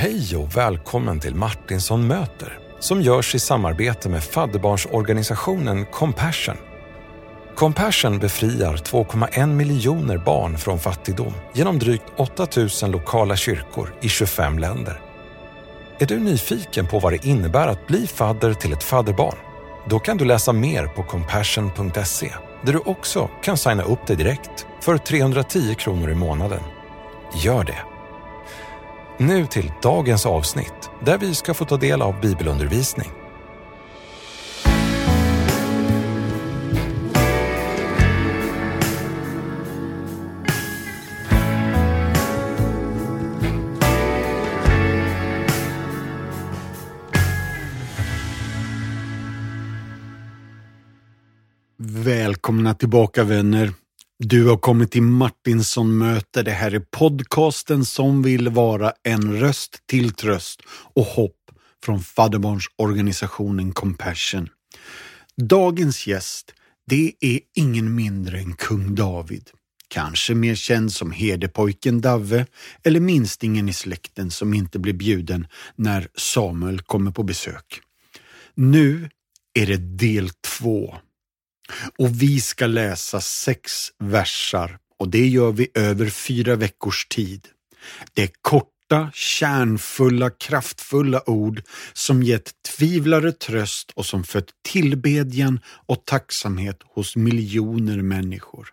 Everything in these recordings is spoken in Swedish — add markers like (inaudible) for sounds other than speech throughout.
Hej och välkommen till Martinsson möter som görs i samarbete med fadderbarnsorganisationen Compassion. Compassion befriar 2,1 miljoner barn från fattigdom genom drygt 8 000 lokala kyrkor i 25 länder. Är du nyfiken på vad det innebär att bli fadder till ett fadderbarn? Då kan du läsa mer på compassion.se där du också kan signa upp dig direkt för 310 kronor i månaden. Gör det! Nu till dagens avsnitt där vi ska få ta del av bibelundervisning. Välkomna tillbaka vänner. Du har kommit till Martinsson möter. Det här är podcasten som vill vara en röst till tröst och hopp från fadderbarnsorganisationen Compassion. Dagens gäst, det är ingen mindre än kung David. Kanske mer känd som herdepojken Davve eller minstingen i släkten som inte blir bjuden när Samuel kommer på besök. Nu är det del två och vi ska läsa sex versar och det gör vi över fyra veckors tid. Det är korta, kärnfulla, kraftfulla ord som gett tvivlare tröst och som fött tillbedjan och tacksamhet hos miljoner människor.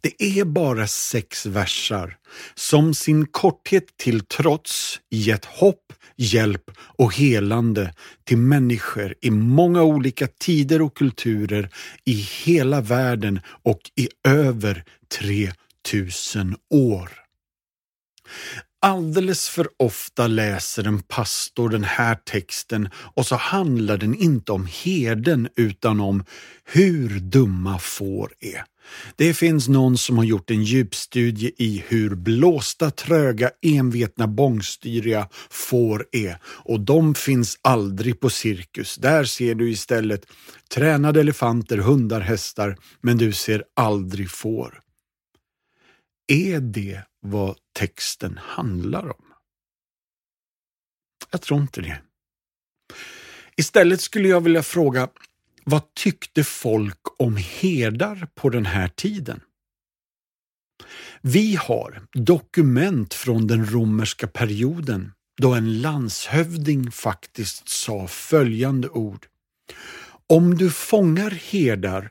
Det är bara sex versar som sin korthet till trots gett hopp, hjälp och helande till människor i många olika tider och kulturer i hela världen och i över 3000 år. Alldeles för ofta läser en pastor den här texten och så handlar den inte om herden utan om hur dumma får är. Det finns någon som har gjort en djupstudie i hur blåsta, tröga, envetna, bångstyriga får är och de finns aldrig på cirkus. Där ser du istället tränade elefanter, hundar, hästar, men du ser aldrig får. Är det vad texten handlar om? Jag tror inte det. Istället skulle jag vilja fråga, vad tyckte folk om herdar på den här tiden? Vi har dokument från den romerska perioden då en landshövding faktiskt sa följande ord. Om du fångar herdar,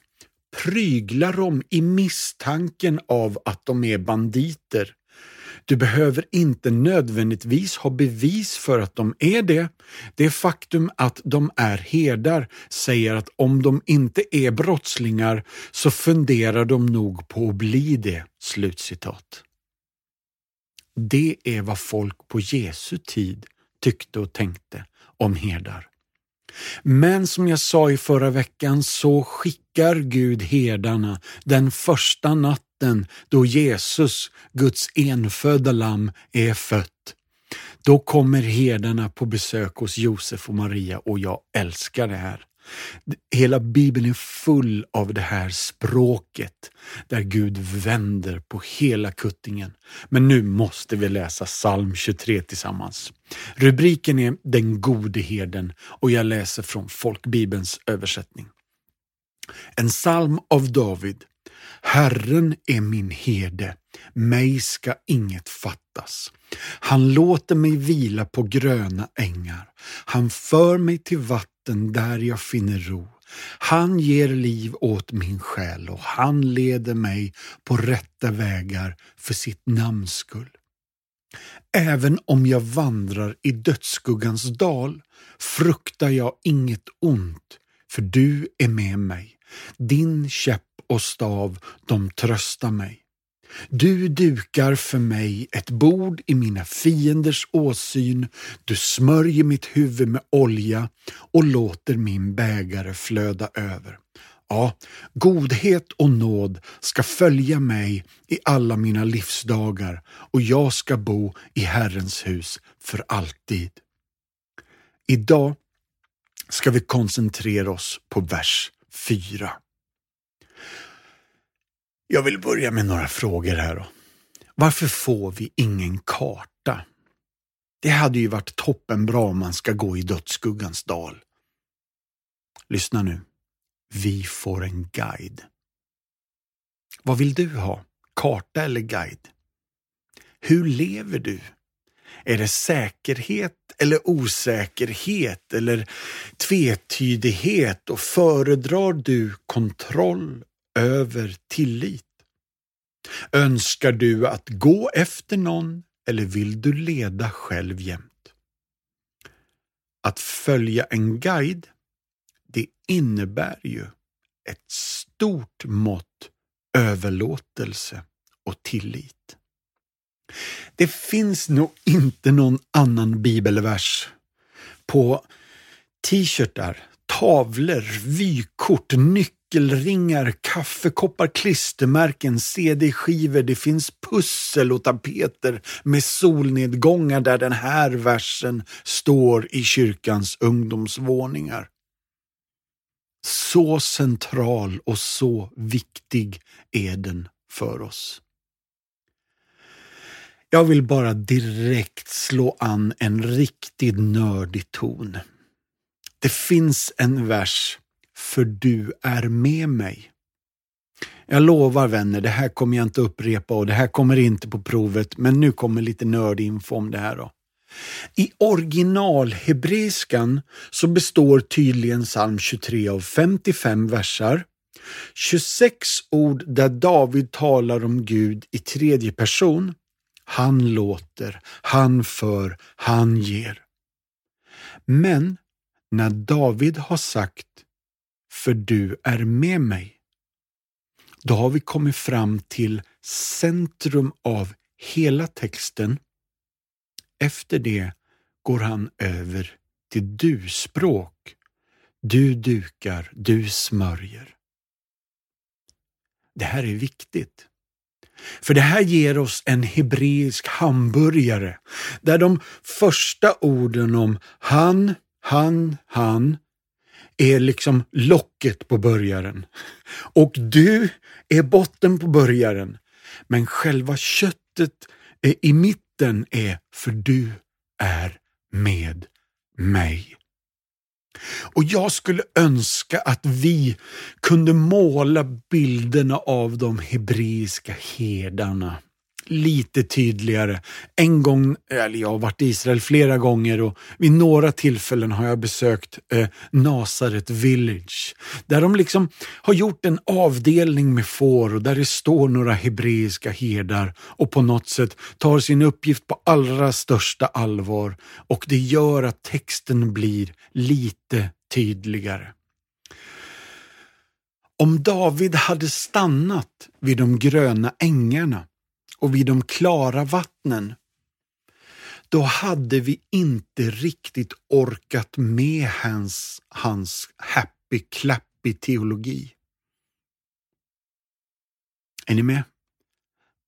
pryglar dem i misstanken av att de är banditer du behöver inte nödvändigtvis ha bevis för att de är det. Det faktum att de är herdar säger att om de inte är brottslingar så funderar de nog på att bli det." Slutcitat. Det är vad folk på Jesu tid tyckte och tänkte om herdar. Men som jag sa i förra veckan så skickar Gud herdarna den första natten då Jesus, Guds enfödda lamm, är fött. Då kommer herdarna på besök hos Josef och Maria och jag älskar det här. Hela Bibeln är full av det här språket där Gud vänder på hela kuttingen. Men nu måste vi läsa psalm 23 tillsammans. Rubriken är Den gode herden och jag läser från folkbibelns översättning. En psalm av David. Herren är min herde, mig ska inget fattas. Han låter mig vila på gröna ängar. Han för mig till vatten där jag finner ro. Han ger liv åt min själ och han leder mig på rätta vägar för sitt namns skull. Även om jag vandrar i dödsskuggans dal fruktar jag inget ont, för du är med mig. Din käpp och stav, de tröstar mig. Du dukar för mig ett bord i mina fienders åsyn, du smörjer mitt huvud med olja och låter min bägare flöda över. Ja, godhet och nåd ska följa mig i alla mina livsdagar och jag ska bo i Herrens hus för alltid. Idag ska vi koncentrera oss på vers 4. Jag vill börja med några frågor här. Då. Varför får vi ingen karta? Det hade ju varit toppenbra om man ska gå i dödsskuggans dal. Lyssna nu. Vi får en guide. Vad vill du ha? Karta eller guide? Hur lever du? Är det säkerhet eller osäkerhet eller tvetydighet och föredrar du kontroll över tillit? Önskar du att gå efter någon eller vill du leda själv jämt? Att följa en guide, det innebär ju ett stort mått överlåtelse och tillit. Det finns nog inte någon annan bibelvers på t-shirtar, tavlor, vykort, nyckelringar, kaffekoppar, klistermärken, CD-skivor. Det finns pussel och tapeter med solnedgångar där den här versen står i kyrkans ungdomsvåningar. Så central och så viktig är den för oss. Jag vill bara direkt slå an en riktigt nördig ton. Det finns en vers, för du är med mig. Jag lovar vänner, det här kommer jag inte upprepa och det här kommer inte på provet, men nu kommer lite nördinfo om det här då. I originalhebreiskan så består tydligen psalm 23 av 55 versar, 26 ord där David talar om Gud i tredje person han låter, han för, han ger. Men när David har sagt för du är med mig, då har vi kommit fram till centrum av hela texten. Efter det går han över till du-språk. Du dukar, du smörjer. Det här är viktigt. För det här ger oss en hebreisk hamburgare där de första orden om han, han, han är liksom locket på burgaren. Och du är botten på burgaren. Men själva köttet eh, i mitten är för du är med mig. Och jag skulle önska att vi kunde måla bilderna av de hebreiska herdarna lite tydligare. En gång, eller jag har varit i Israel flera gånger och vid några tillfällen har jag besökt eh, Nasaret Village. Där de liksom har gjort en avdelning med får och där det står några hebreiska herdar och på något sätt tar sin uppgift på allra största allvar och det gör att texten blir lite tydligare. Om David hade stannat vid de gröna ängarna och vid de klara vattnen, då hade vi inte riktigt orkat med hans, hans happy-clappy teologi. Är ni med?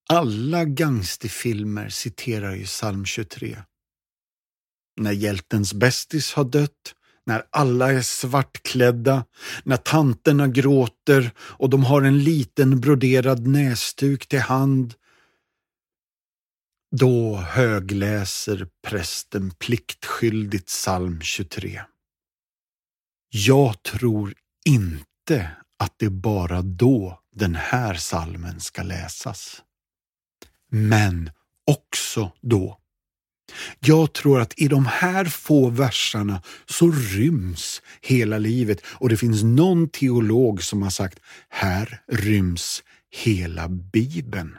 Alla gangsterfilmer citerar ju psalm 23. När hjältens bästis har dött, när alla är svartklädda, när tanterna gråter och de har en liten broderad näsduk till hand då högläser prästen pliktskyldigt psalm 23. Jag tror inte att det är bara då den här salmen ska läsas. Men också då. Jag tror att i de här få verserna så ryms hela livet och det finns någon teolog som har sagt här ryms hela Bibeln.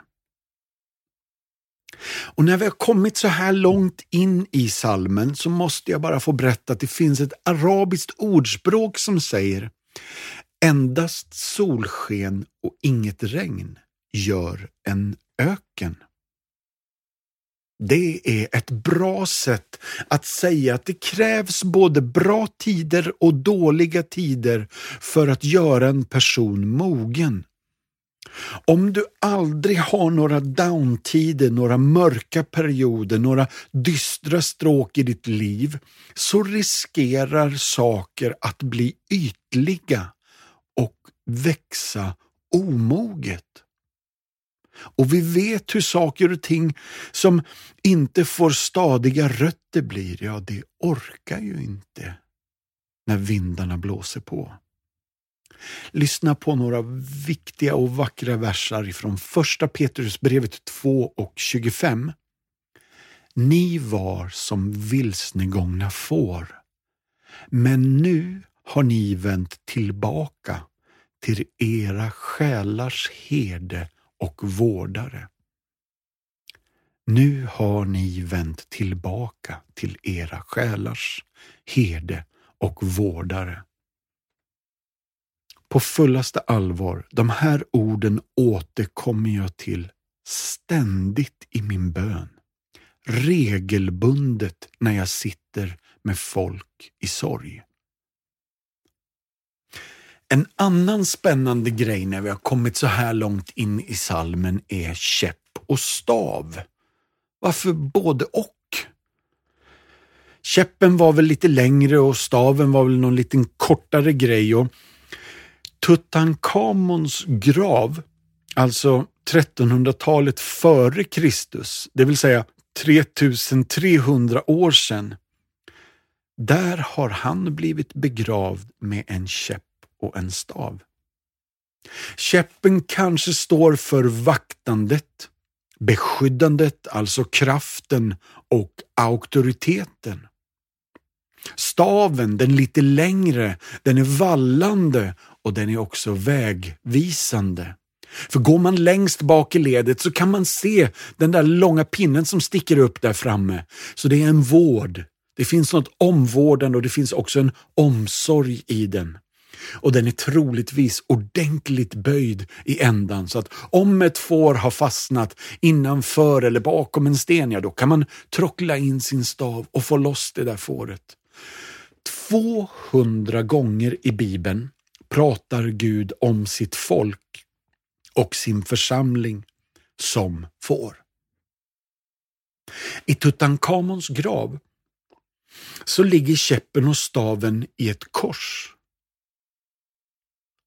Och när vi har kommit så här långt in i salmen så måste jag bara få berätta att det finns ett arabiskt ordspråk som säger Endast solsken och inget regn gör en öken. Det är ett bra sätt att säga att det krävs både bra tider och dåliga tider för att göra en person mogen. Om du aldrig har några downtider, några mörka perioder, några dystra stråk i ditt liv, så riskerar saker att bli ytliga och växa omoget. Och vi vet hur saker och ting som inte får stadiga rötter blir, ja det orkar ju inte när vindarna blåser på. Lyssna på några viktiga och vackra versar från första Petrusbrevet 2 och 25. Ni var som vilsnegångna får, men nu har ni vänt tillbaka till era själars herde och vårdare. Nu har ni vänt tillbaka till era själars herde och vårdare. På fullaste allvar, de här orden återkommer jag till ständigt i min bön. Regelbundet när jag sitter med folk i sorg. En annan spännande grej när vi har kommit så här långt in i salmen är käpp och stav. Varför både och? Käppen var väl lite längre och staven var väl någon liten kortare grej. Och Tutankhamons grav, alltså 1300-talet före Kristus, det vill säga 3300 år sedan, där har han blivit begravd med en käpp och en stav. Käppen kanske står för vaktandet, beskyddandet, alltså kraften och auktoriteten. Staven, den lite längre, den är vallande och den är också vägvisande. För går man längst bak i ledet så kan man se den där långa pinnen som sticker upp där framme. Så det är en vård. Det finns något omvårdande och det finns också en omsorg i den. Och den är troligtvis ordentligt böjd i ändan så att om ett får har fastnat innanför eller bakom en sten, ja då kan man trockla in sin stav och få loss det där fåret. 200 gånger i Bibeln pratar Gud om sitt folk och sin församling som får. I Tutankhamons grav så ligger käppen och staven i ett kors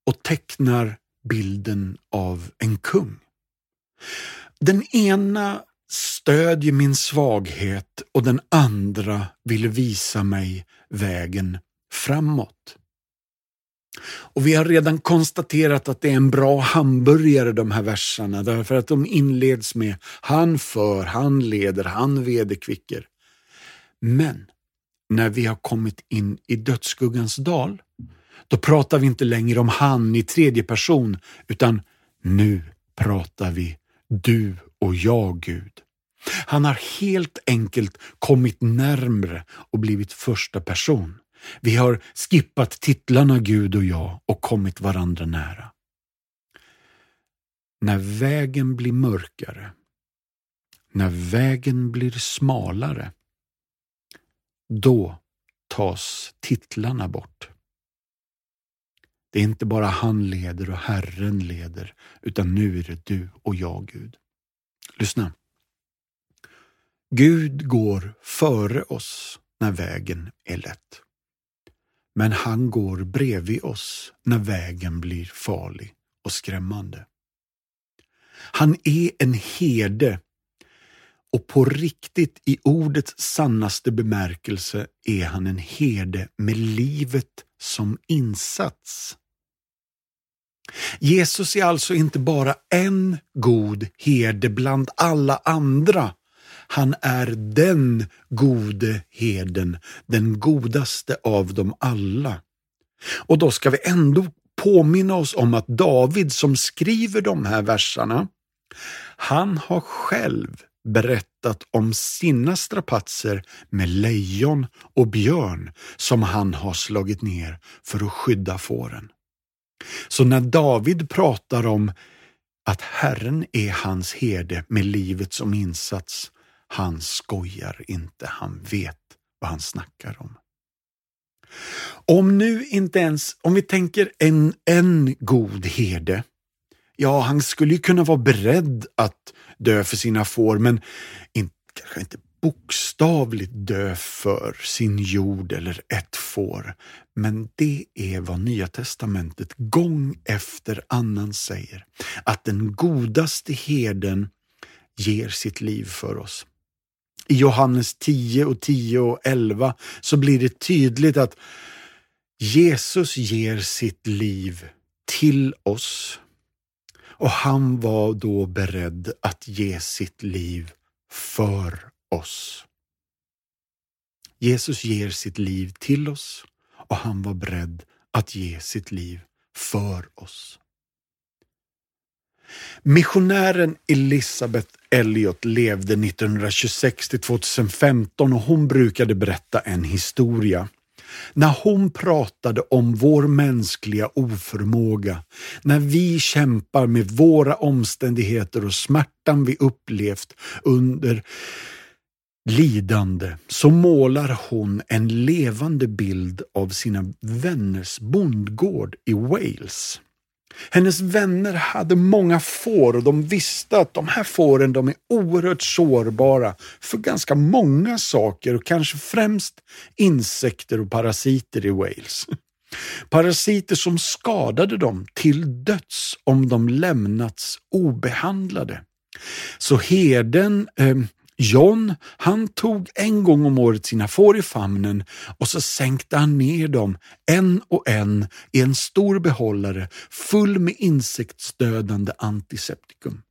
och tecknar bilden av en kung. Den ena stödjer min svaghet och den andra vill visa mig vägen framåt. Och Vi har redan konstaterat att det är en bra hamburgare de här verserna därför att de inleds med Han för, han leder, han vederkvicker. Men när vi har kommit in i dödsskuggans dal, då pratar vi inte längre om han i tredje person, utan nu pratar vi du och jag, Gud. Han har helt enkelt kommit närmre och blivit första person. Vi har skippat titlarna Gud och jag och kommit varandra nära. När vägen blir mörkare, när vägen blir smalare, då tas titlarna bort. Det är inte bara han leder och Herren leder, utan nu är det du och jag, Gud. Lyssna. Gud går före oss när vägen är lätt. Men han går bredvid oss när vägen blir farlig och skrämmande. Han är en herde och på riktigt i ordets sannaste bemärkelse är han en herde med livet som insats. Jesus är alltså inte bara en god herde bland alla andra. Han är den gode heden, den godaste av dem alla. Och då ska vi ändå påminna oss om att David som skriver de här verserna, han har själv berättat om sina strapatser med lejon och björn som han har slagit ner för att skydda fåren. Så när David pratar om att Herren är hans herde med livet som insats, han skojar inte, han vet vad han snackar om. Om nu inte ens, om vi tänker en, en god herde, ja, han skulle ju kunna vara beredd att dö för sina får, men in, kanske inte bokstavligt dö för sin jord eller ett får, men det är vad Nya testamentet gång efter annan säger, att den godaste herden ger sitt liv för oss. I Johannes 10 och 10 och 11 så blir det tydligt att Jesus ger sitt liv till oss och han var då beredd att ge sitt liv för oss. Jesus ger sitt liv till oss och han var beredd att ge sitt liv för oss. Missionären Elisabeth Elliot levde 1926 till 2015 och hon brukade berätta en historia. När hon pratade om vår mänskliga oförmåga, när vi kämpar med våra omständigheter och smärtan vi upplevt under lidande så målar hon en levande bild av sina vänners bondgård i Wales. Hennes vänner hade många får och de visste att de här fåren de är oerhört sårbara för ganska många saker och kanske främst insekter och parasiter i Wales. Parasiter som skadade dem till döds om de lämnats obehandlade. Så herden eh, John, han tog en gång om året sina får i famnen och så sänkte han ner dem en och en i en stor behållare full med insektsdödande antiseptikum.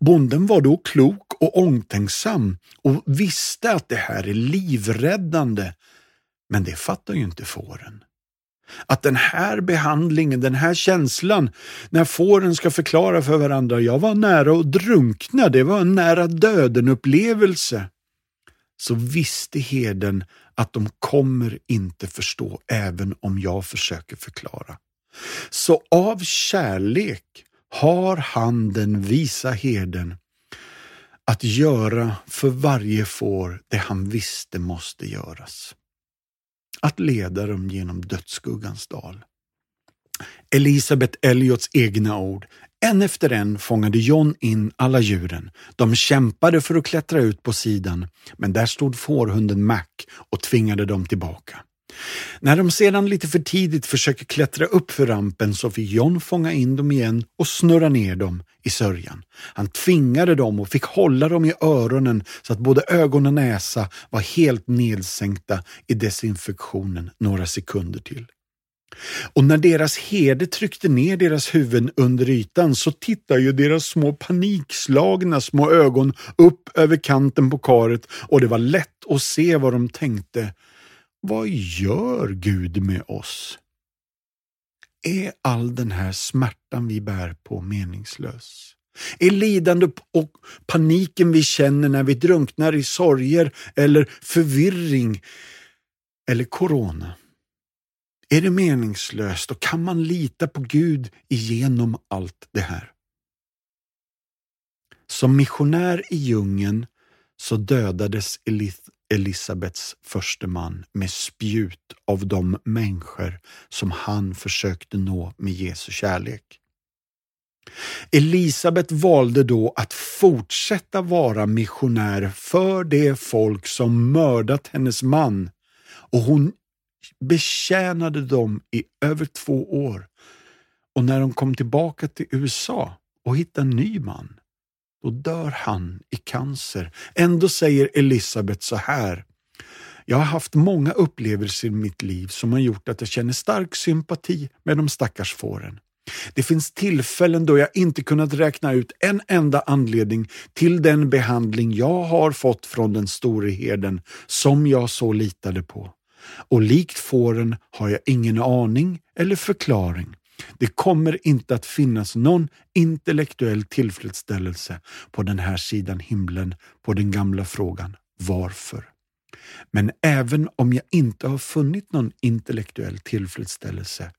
Bonden var då klok och omtänksam och visste att det här är livräddande, men det fattar ju inte fåren. Att den här behandlingen, den här känslan, när fåren ska förklara för varandra, jag var nära att drunkna, det var en nära döden-upplevelse. Så visste herden att de kommer inte förstå även om jag försöker förklara. Så av kärlek har han den visa herden att göra för varje får det han visste måste göras att leda dem genom dödsskuggans dal. Elisabeth Elliots egna ord. En efter en fångade John in alla djuren. De kämpade för att klättra ut på sidan, men där stod fårhunden Mac och tvingade dem tillbaka. När de sedan lite för tidigt försöker klättra upp för rampen så fick John fånga in dem igen och snurra ner dem i sörjan. Han tvingade dem och fick hålla dem i öronen så att både ögon och näsa var helt nedsänkta i desinfektionen några sekunder till. Och när deras herde tryckte ner deras huvuden under ytan så tittade ju deras små panikslagna små ögon upp över kanten på karet och det var lätt att se vad de tänkte. Vad gör Gud med oss? Är all den här smärtan vi bär på meningslös? Är lidande och paniken vi känner när vi drunknar i sorger eller förvirring eller corona? Är det meningslöst och kan man lita på Gud igenom allt det här? Som missionär i djungeln så dödades Elisabets förste man med spjut av de människor som han försökte nå med Jesu kärlek. Elisabet valde då att fortsätta vara missionär för det folk som mördat hennes man och hon betjänade dem i över två år. Och när de kom tillbaka till USA och hittade en ny man, då dör han i cancer. Ändå säger Elisabet så här. Jag har haft många upplevelser i mitt liv som har gjort att jag känner stark sympati med de stackars fåren. Det finns tillfällen då jag inte kunnat räkna ut en enda anledning till den behandling jag har fått från den store herden som jag så litade på. Och likt fåren har jag ingen aning eller förklaring. Det kommer inte att finnas någon intellektuell tillfredsställelse på den här sidan himlen på den gamla frågan varför. Men även om jag inte har funnit någon intellektuell tillfredsställelse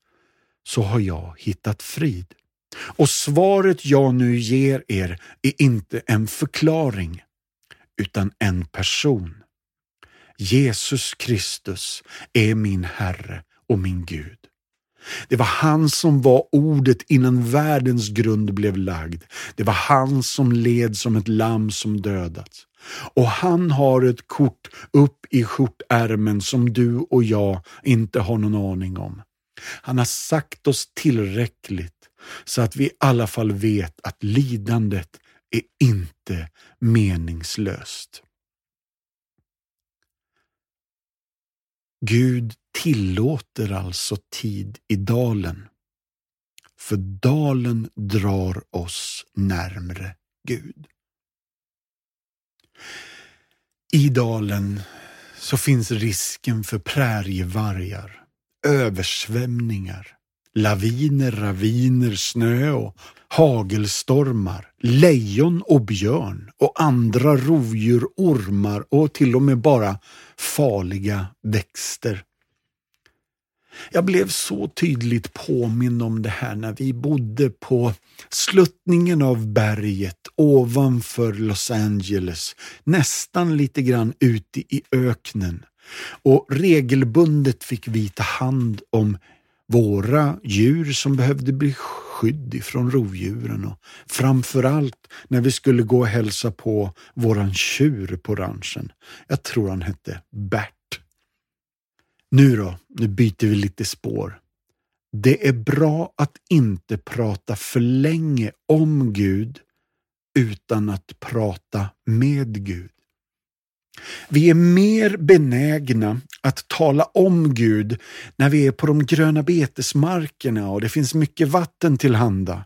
så har jag hittat frid. Och svaret jag nu ger er är inte en förklaring utan en person. Jesus Kristus är min Herre och min Gud. Det var han som var ordet innan världens grund blev lagd. Det var han som led som ett lamm som dödats. Och han har ett kort upp i skjortärmen som du och jag inte har någon aning om. Han har sagt oss tillräckligt så att vi i alla fall vet att lidandet är inte meningslöst. Gud tillåter alltså tid i dalen. För dalen drar oss närmre Gud. I dalen så finns risken för prärievargar, översvämningar, laviner, raviner, snö och hagelstormar, lejon och björn och andra rovdjur, ormar och till och med bara farliga växter. Jag blev så tydligt påmind om det här när vi bodde på sluttningen av berget ovanför Los Angeles, nästan lite grann ute i öknen. Och regelbundet fick vi ta hand om våra djur som behövde bli skydd ifrån rovdjuren och framförallt när vi skulle gå och hälsa på våran tjur på ranchen. Jag tror han hette Bert. Nu då, nu byter vi lite spår. Det är bra att inte prata för länge om Gud utan att prata med Gud. Vi är mer benägna att tala om Gud när vi är på de gröna betesmarkerna och det finns mycket vatten tillhanda.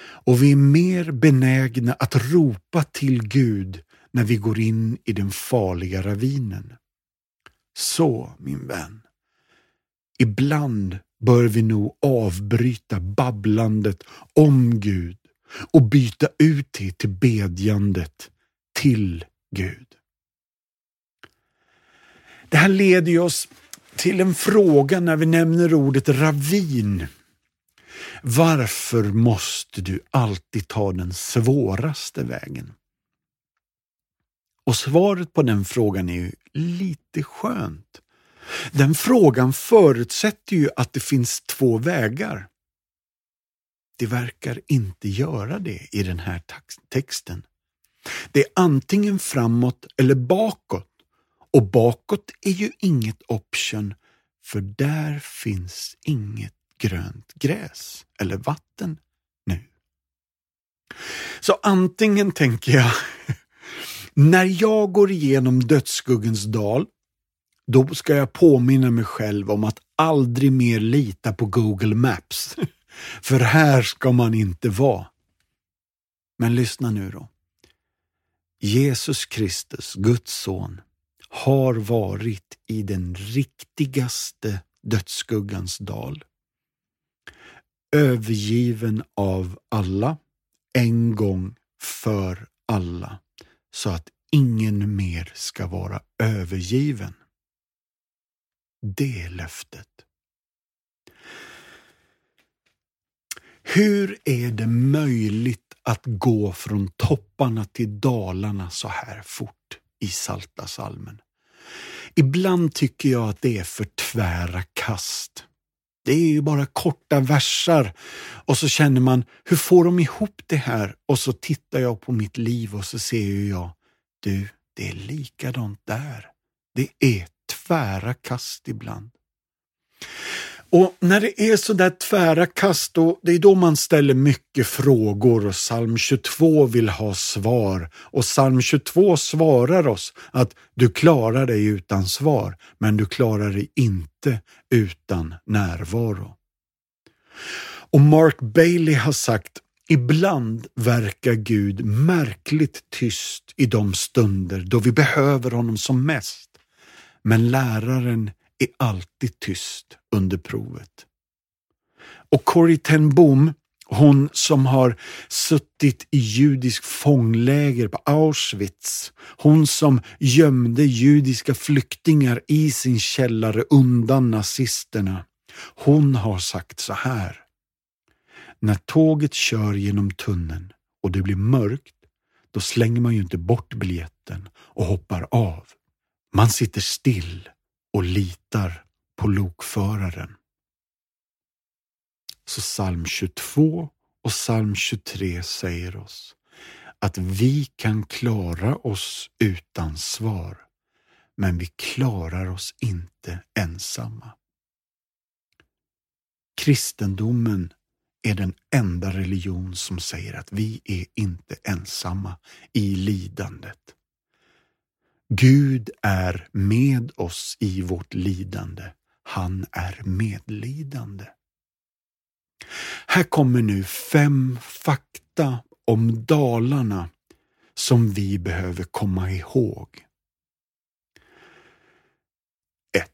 Och vi är mer benägna att ropa till Gud när vi går in i den farliga ravinen. Så, min vän, ibland bör vi nog avbryta babblandet om Gud och byta ut det till bedjandet till Gud. Det här leder oss till en fråga när vi nämner ordet ravin. Varför måste du alltid ta den svåraste vägen? Och svaret på den frågan är ju lite skönt. Den frågan förutsätter ju att det finns två vägar. Det verkar inte göra det i den här texten. Det är antingen framåt eller bakåt. Och bakåt är ju inget option, för där finns inget grönt gräs eller vatten nu. Så antingen tänker jag när jag går igenom dödsskuggens dal, då ska jag påminna mig själv om att aldrig mer lita på Google Maps. (laughs) För här ska man inte vara. Men lyssna nu då. Jesus Kristus, Guds son, har varit i den riktigaste dödsskuggans dal. Övergiven av alla, en gång för alla så att ingen mer ska vara övergiven. Det är löftet. Hur är det möjligt att gå från topparna till dalarna så här fort i Salta salmen? Ibland tycker jag att det är för tvära kast. Det är ju bara korta versar och så känner man, hur får de ihop det här? Och så tittar jag på mitt liv och så ser jag, du, det är likadant där. Det är tvära kast ibland. Och när det är så där tvära kast, då, det är då man ställer mycket frågor och psalm 22 vill ha svar. Och psalm 22 svarar oss att du klarar dig utan svar, men du klarar dig inte utan närvaro. Och Mark Bailey har sagt Ibland verkar Gud märkligt tyst i de stunder då vi behöver honom som mest. Men läraren är alltid tyst under provet. Och Corrie ten Boom, hon som har suttit i judisk fångläger på Auschwitz, hon som gömde judiska flyktingar i sin källare undan nazisterna, hon har sagt så här. När tåget kör genom tunneln och det blir mörkt, då slänger man ju inte bort biljetten och hoppar av. Man sitter still och litar på lokföraren. Så psalm 22 och psalm 23 säger oss att vi kan klara oss utan svar, men vi klarar oss inte ensamma. Kristendomen är den enda religion som säger att vi är inte ensamma i lidandet. Gud är med oss i vårt lidande. Han är medlidande. Här kommer nu fem fakta om Dalarna som vi behöver komma ihåg. 1.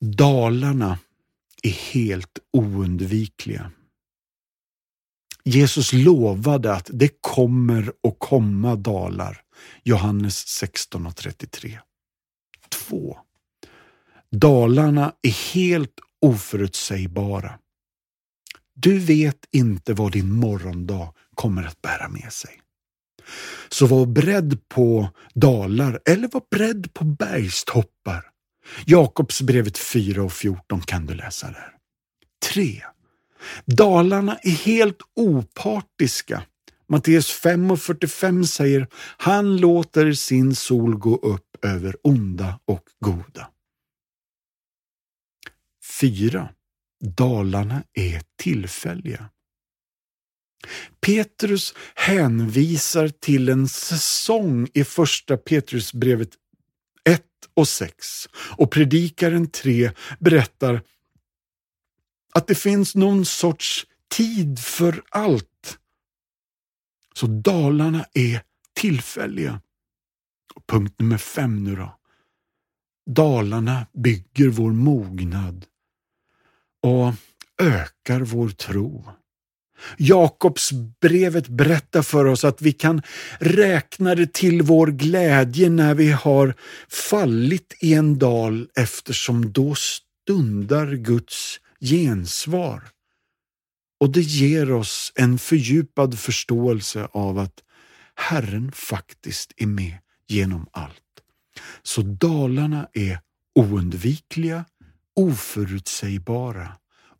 Dalarna är helt oundvikliga. Jesus lovade att det kommer att komma dalar. Johannes 16.33. 2. Dalarna är helt oförutsägbara. Du vet inte vad din morgondag kommer att bära med sig. Så var beredd på dalar eller var beredd på bergstoppar. Jakobsbrevet 4 och 14 kan du läsa där. 3. Dalarna är helt opartiska. Matteus 5 och 45 säger Han låter sin sol gå upp över onda och goda. 4. Dalarna är tillfälliga. Petrus hänvisar till en säsong i första Petrusbrevet 1 och 6 och predikaren 3 berättar att det finns någon sorts tid för allt. Så dalarna är tillfälliga. Och punkt nummer fem nu då. Dalarna bygger vår mognad och ökar vår tro. Jakobsbrevet berättar för oss att vi kan räkna det till vår glädje när vi har fallit i en dal eftersom då stundar Guds gensvar. Och det ger oss en fördjupad förståelse av att Herren faktiskt är med genom allt. Så dalarna är oundvikliga, oförutsägbara,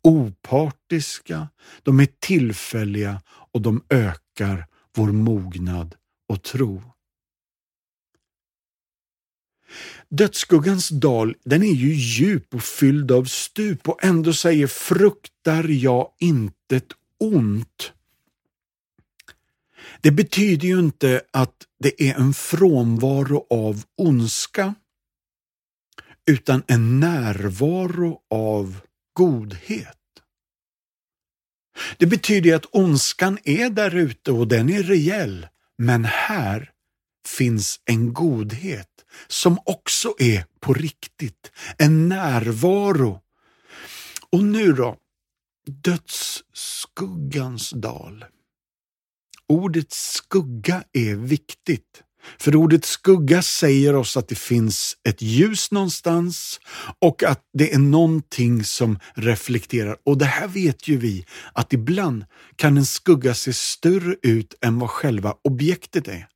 opartiska, de är tillfälliga och de ökar vår mognad och tro. Dödsskuggans dal, den är ju djup och fylld av stup och ändå säger fruktar jag intet ont. Det betyder ju inte att det är en frånvaro av ondska, utan en närvaro av godhet. Det betyder att ondskan är där ute och den är rejäl, men här finns en godhet som också är på riktigt, en närvaro. Och nu då, dödsskuggans dal. Ordet skugga är viktigt. För ordet skugga säger oss att det finns ett ljus någonstans och att det är någonting som reflekterar. Och det här vet ju vi, att ibland kan en skugga se större ut än vad själva objektet är.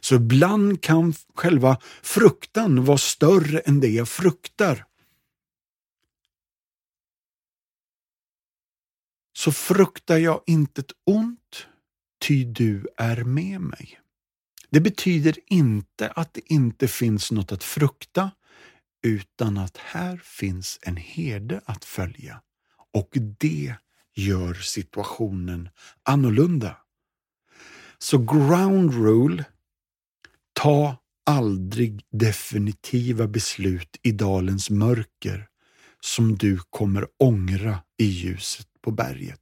Så ibland kan själva fruktan vara större än det jag fruktar. Så fruktar jag inte ett ont, ty du är med mig. Det betyder inte att det inte finns något att frukta, utan att här finns en herde att följa. Och det gör situationen annorlunda. Så ground rule Ta aldrig definitiva beslut i dalens mörker som du kommer ångra i ljuset på berget.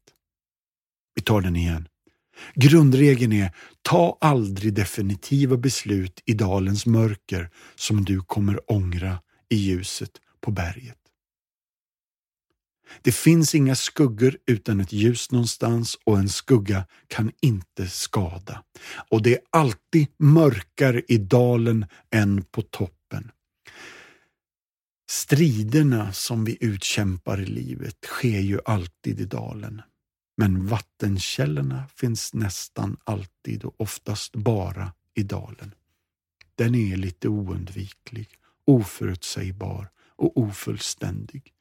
Vi tar den igen. Grundregeln är ta aldrig definitiva beslut i dalens mörker som du kommer ångra i ljuset på berget. Det finns inga skuggor utan ett ljus någonstans och en skugga kan inte skada. Och det är alltid mörkare i dalen än på toppen. Striderna som vi utkämpar i livet sker ju alltid i dalen. Men vattenkällorna finns nästan alltid och oftast bara i dalen. Den är lite oundviklig, oförutsägbar och ofullständig.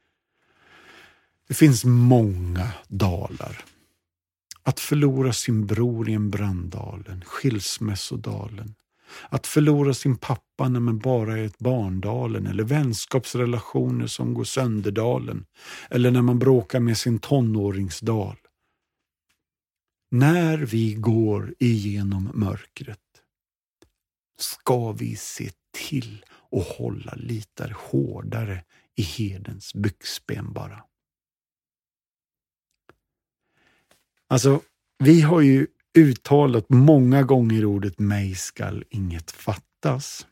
Det finns många dalar. Att förlora sin bror i en branddalen, skilsmässodalen. Att förlora sin pappa när man bara är ett barndalen eller vänskapsrelationer som går sönderdalen. Eller när man bråkar med sin tonåringsdal. När vi går igenom mörkret ska vi se till att hålla lite hårdare i hedens byxben bara. Alltså, vi har ju uttalat många gånger ordet mig skall inget fattas.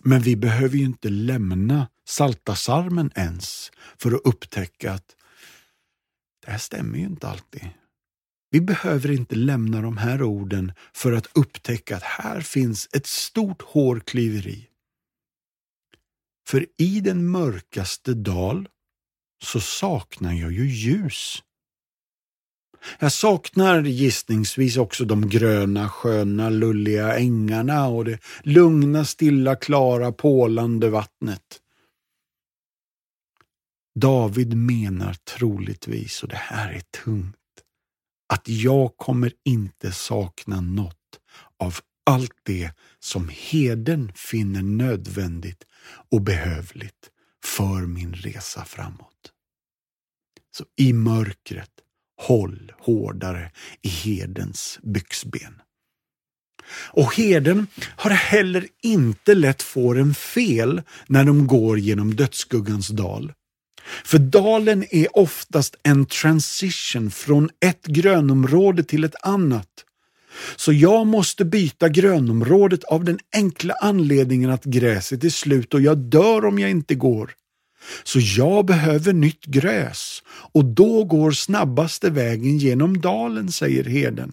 Men vi behöver ju inte lämna Saltasarmen ens för att upptäcka att det här stämmer ju inte alltid. Vi behöver inte lämna de här orden för att upptäcka att här finns ett stort hårklyveri. För i den mörkaste dal så saknar jag ju ljus. Jag saknar gissningsvis också de gröna, sköna, lulliga ängarna och det lugna, stilla, klara, pålande vattnet. David menar troligtvis, och det här är tungt, att jag kommer inte sakna något av allt det som heden finner nödvändigt och behövligt för min resa framåt. Så i mörkret, håll hårdare i herdens byxben. Och herden har heller inte lätt fåren fel när de går genom dödsskuggans dal. För dalen är oftast en transition från ett grönområde till ett annat. Så jag måste byta grönområdet av den enkla anledningen att gräset är slut och jag dör om jag inte går. Så jag behöver nytt gräs och då går snabbaste vägen genom dalen, säger herden.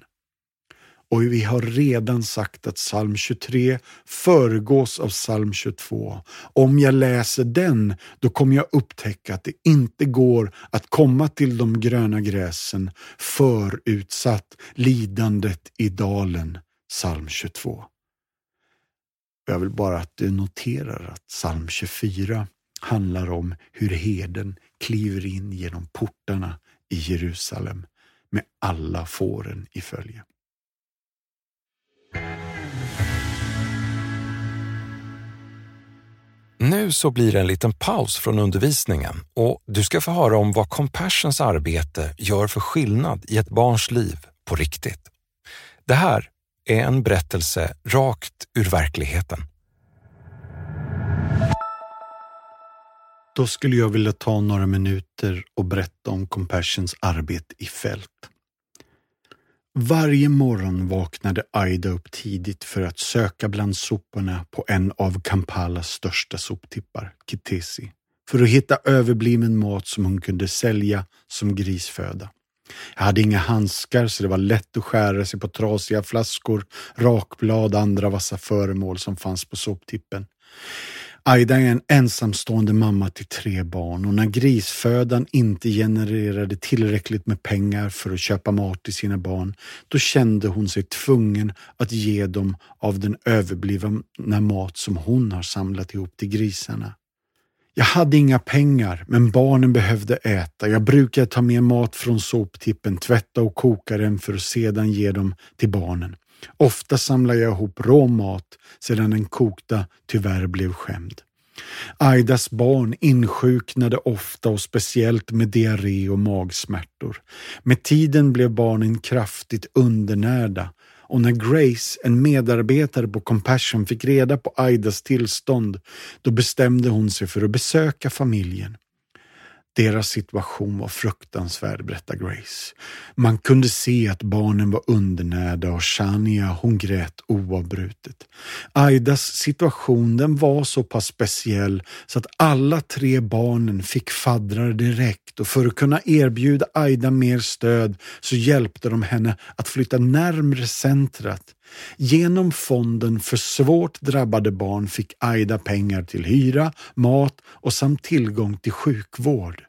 Och vi har redan sagt att psalm 23 föregås av psalm 22. Om jag läser den, då kommer jag upptäcka att det inte går att komma till de gröna gräsen förutsatt lidandet i dalen, psalm 22. Jag vill bara att du noterar att psalm 24 handlar om hur heden kliver in genom portarna i Jerusalem med alla fåren i följe. Nu så blir det en liten paus från undervisningen och du ska få höra om vad Compassions arbete gör för skillnad i ett barns liv på riktigt. Det här är en berättelse rakt ur verkligheten. Då skulle jag vilja ta några minuter och berätta om Compassions arbete i fält. Varje morgon vaknade Aida upp tidigt för att söka bland soporna på en av Kampalas största soptippar, Kitesi, för att hitta överbliven mat som hon kunde sälja som grisföda. Jag hade inga handskar så det var lätt att skära sig på trasiga flaskor, rakblad och andra vassa föremål som fanns på soptippen. Aida är en ensamstående mamma till tre barn och när grisfödan inte genererade tillräckligt med pengar för att köpa mat till sina barn, då kände hon sig tvungen att ge dem av den överblivna mat som hon har samlat ihop till grisarna. Jag hade inga pengar, men barnen behövde äta. Jag brukade ta med mat från soptippen, tvätta och koka den för att sedan ge dem till barnen. Ofta samlade jag ihop rå mat sedan den kokta tyvärr blev skämd. Aidas barn insjuknade ofta och speciellt med diarré och magsmärtor. Med tiden blev barnen kraftigt undernärda och när Grace, en medarbetare på Compassion, fick reda på Aidas tillstånd, då bestämde hon sig för att besöka familjen. Deras situation var fruktansvärd, berättar Grace. Man kunde se att barnen var undernärda och Shania hon grät oavbrutet. Aidas situation den var så pass speciell så att alla tre barnen fick faddrar direkt och för att kunna erbjuda Aida mer stöd så hjälpte de henne att flytta närmre centret. Genom fonden för svårt drabbade barn fick Aida pengar till hyra, mat och samt tillgång till sjukvård.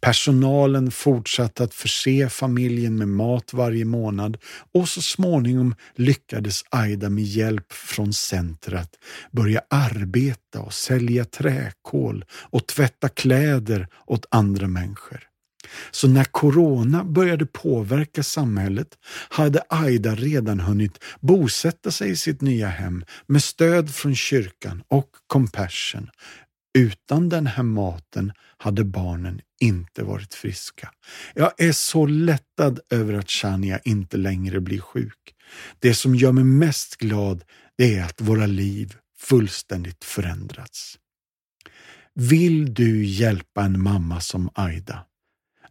Personalen fortsatte att förse familjen med mat varje månad och så småningom lyckades Aida med hjälp från centret börja arbeta och sälja träkol och tvätta kläder åt andra människor. Så när corona började påverka samhället hade Aida redan hunnit bosätta sig i sitt nya hem med stöd från kyrkan och Compassion. Utan den här maten hade barnen inte varit friska. Jag är så lättad över att Shania inte längre blir sjuk. Det som gör mig mest glad det är att våra liv fullständigt förändrats. Vill du hjälpa en mamma som Aida?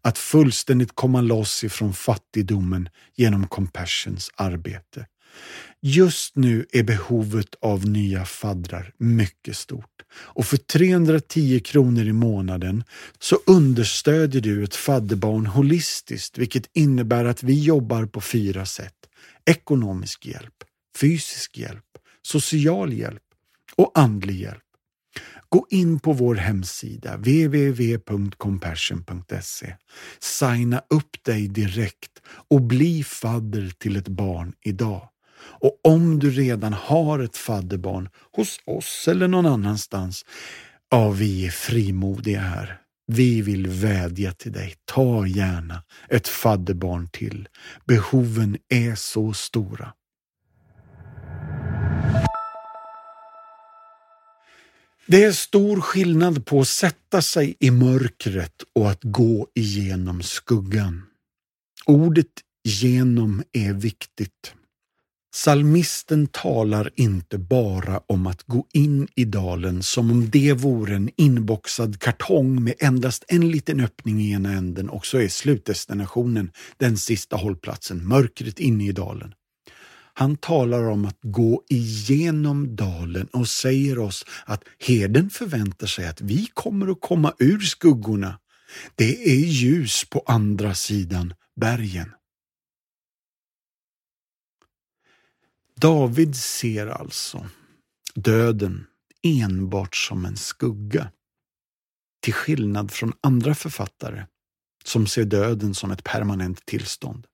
Att fullständigt komma loss ifrån fattigdomen genom Compassions arbete. Just nu är behovet av nya faddrar mycket stort och för 310 kronor i månaden så understödjer du ett fadderbarn holistiskt vilket innebär att vi jobbar på fyra sätt. Ekonomisk hjälp, fysisk hjälp, social hjälp och andlig hjälp. Gå in på vår hemsida www.compassion.se. Signa upp dig direkt och bli fadder till ett barn idag. Och om du redan har ett fadderbarn hos oss eller någon annanstans, ja, vi är frimodiga här. Vi vill vädja till dig, ta gärna ett fadderbarn till. Behoven är så stora. Det är stor skillnad på att sätta sig i mörkret och att gå igenom skuggan. Ordet genom är viktigt. Salmisten talar inte bara om att gå in i dalen som om det vore en inboxad kartong med endast en liten öppning i ena änden och så är slutdestinationen den sista hållplatsen, mörkret inne i dalen. Han talar om att gå igenom dalen och säger oss att herden förväntar sig att vi kommer att komma ur skuggorna. Det är ljus på andra sidan bergen. David ser alltså döden enbart som en skugga. Till skillnad från andra författare som ser döden som ett permanent tillstånd.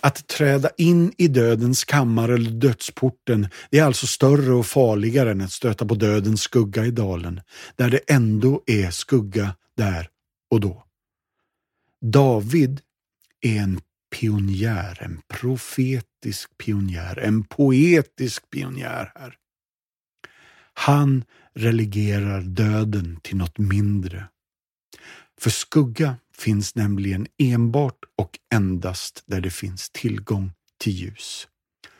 Att träda in i dödens kammare eller dödsporten är alltså större och farligare än att stöta på dödens skugga i dalen, där det ändå är skugga där och då. David är en pionjär, en profetisk pionjär, en poetisk pionjär här. Han relegerar döden till något mindre. För skugga finns nämligen enbart och endast där det finns tillgång till ljus.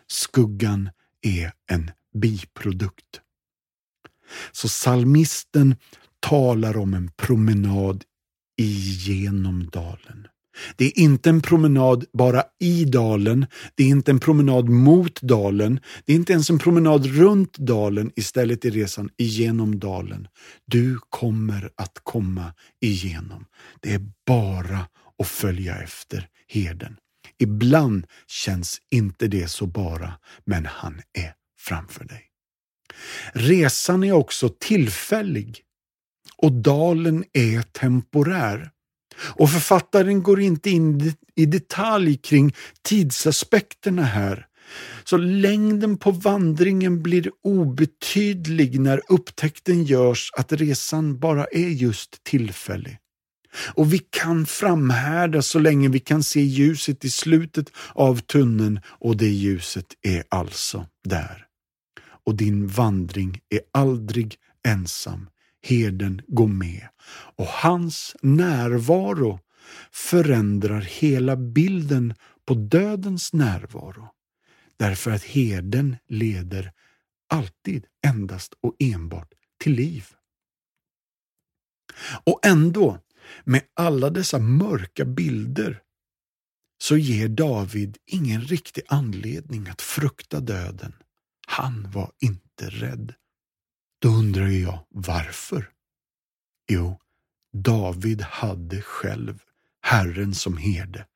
Skuggan är en biprodukt. Så salmisten talar om en promenad igenom dalen. Det är inte en promenad bara i dalen, det är inte en promenad mot dalen, det är inte ens en promenad runt dalen, istället är resan igenom dalen. Du kommer att komma igenom. Det är bara att följa efter herden. Ibland känns inte det så bara, men han är framför dig. Resan är också tillfällig och dalen är temporär. Och författaren går inte in i detalj kring tidsaspekterna här. Så längden på vandringen blir obetydlig när upptäckten görs att resan bara är just tillfällig. Och vi kan framhärda så länge vi kan se ljuset i slutet av tunneln och det ljuset är alltså där. Och din vandring är aldrig ensam herden gå med och hans närvaro förändrar hela bilden på dödens närvaro. Därför att herden leder alltid endast och enbart till liv. Och ändå, med alla dessa mörka bilder, så ger David ingen riktig anledning att frukta döden. Han var inte rädd. Då undrar jag varför? Jo, David hade själv Herren som herde,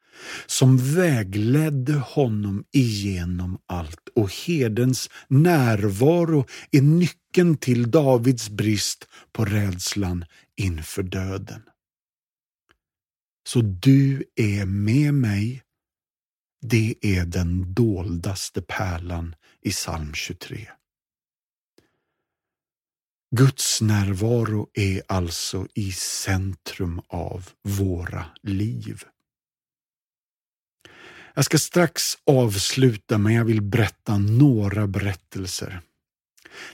som vägledde honom igenom allt och herdens närvaro är nyckeln till Davids brist på rädslan inför döden. Så du är med mig. Det är den doldaste pärlan i psalm 23. Guds närvaro är alltså i centrum av våra liv. Jag ska strax avsluta men jag vill berätta några berättelser.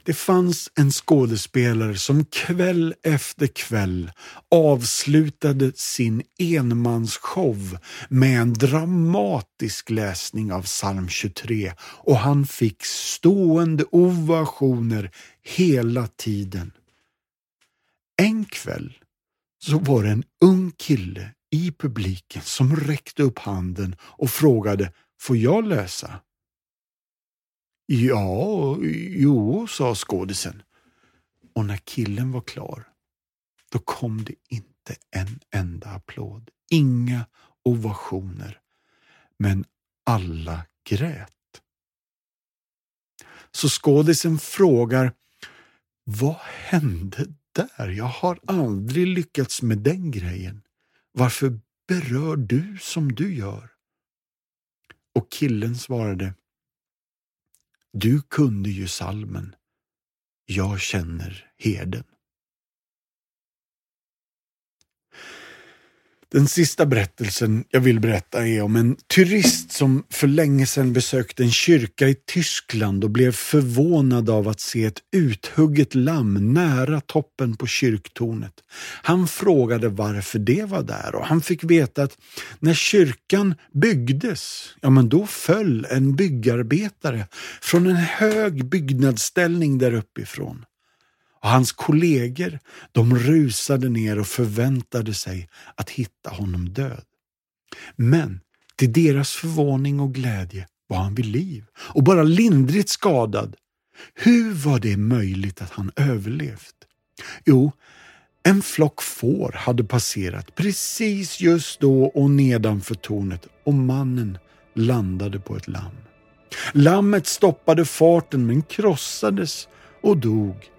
Det fanns en skådespelare som kväll efter kväll avslutade sin enmansshow med en dramatisk läsning av psalm 23 och han fick stående ovationer hela tiden. En kväll så var det en ung kille i publiken som räckte upp handen och frågade Får jag läsa? Ja, jo, sa skådisen. Och när killen var klar, då kom det inte en enda applåd. Inga ovationer. Men alla grät. Så skådisen frågar, vad hände där? Jag har aldrig lyckats med den grejen. Varför berör du som du gör? Och killen svarade, du kunde ju salmen Jag känner herden. Den sista berättelsen jag vill berätta är om en turist som för länge sedan besökte en kyrka i Tyskland och blev förvånad av att se ett uthugget lamm nära toppen på kyrktornet. Han frågade varför det var där och han fick veta att när kyrkan byggdes, ja men då föll en byggarbetare från en hög byggnadsställning där uppifrån och hans kollegor de rusade ner och förväntade sig att hitta honom död. Men till deras förvåning och glädje var han vid liv och bara lindrigt skadad. Hur var det möjligt att han överlevt? Jo, en flock får hade passerat precis just då och nedanför tornet och mannen landade på ett lamm. Lammet stoppade farten men krossades och dog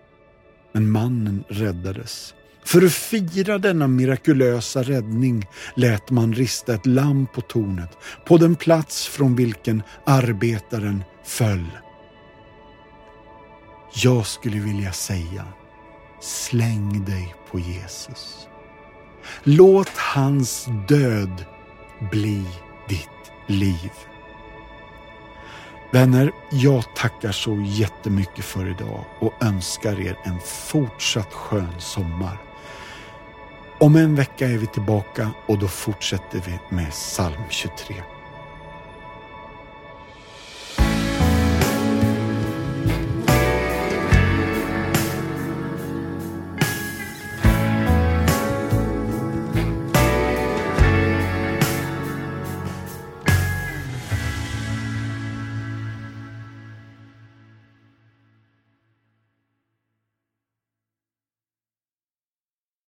men mannen räddades. För att fira denna mirakulösa räddning lät man rista ett lamm på tornet, på den plats från vilken arbetaren föll. Jag skulle vilja säga, släng dig på Jesus. Låt hans död bli ditt liv. Vänner, jag tackar så jättemycket för idag och önskar er en fortsatt skön sommar. Om en vecka är vi tillbaka och då fortsätter vi med psalm 23.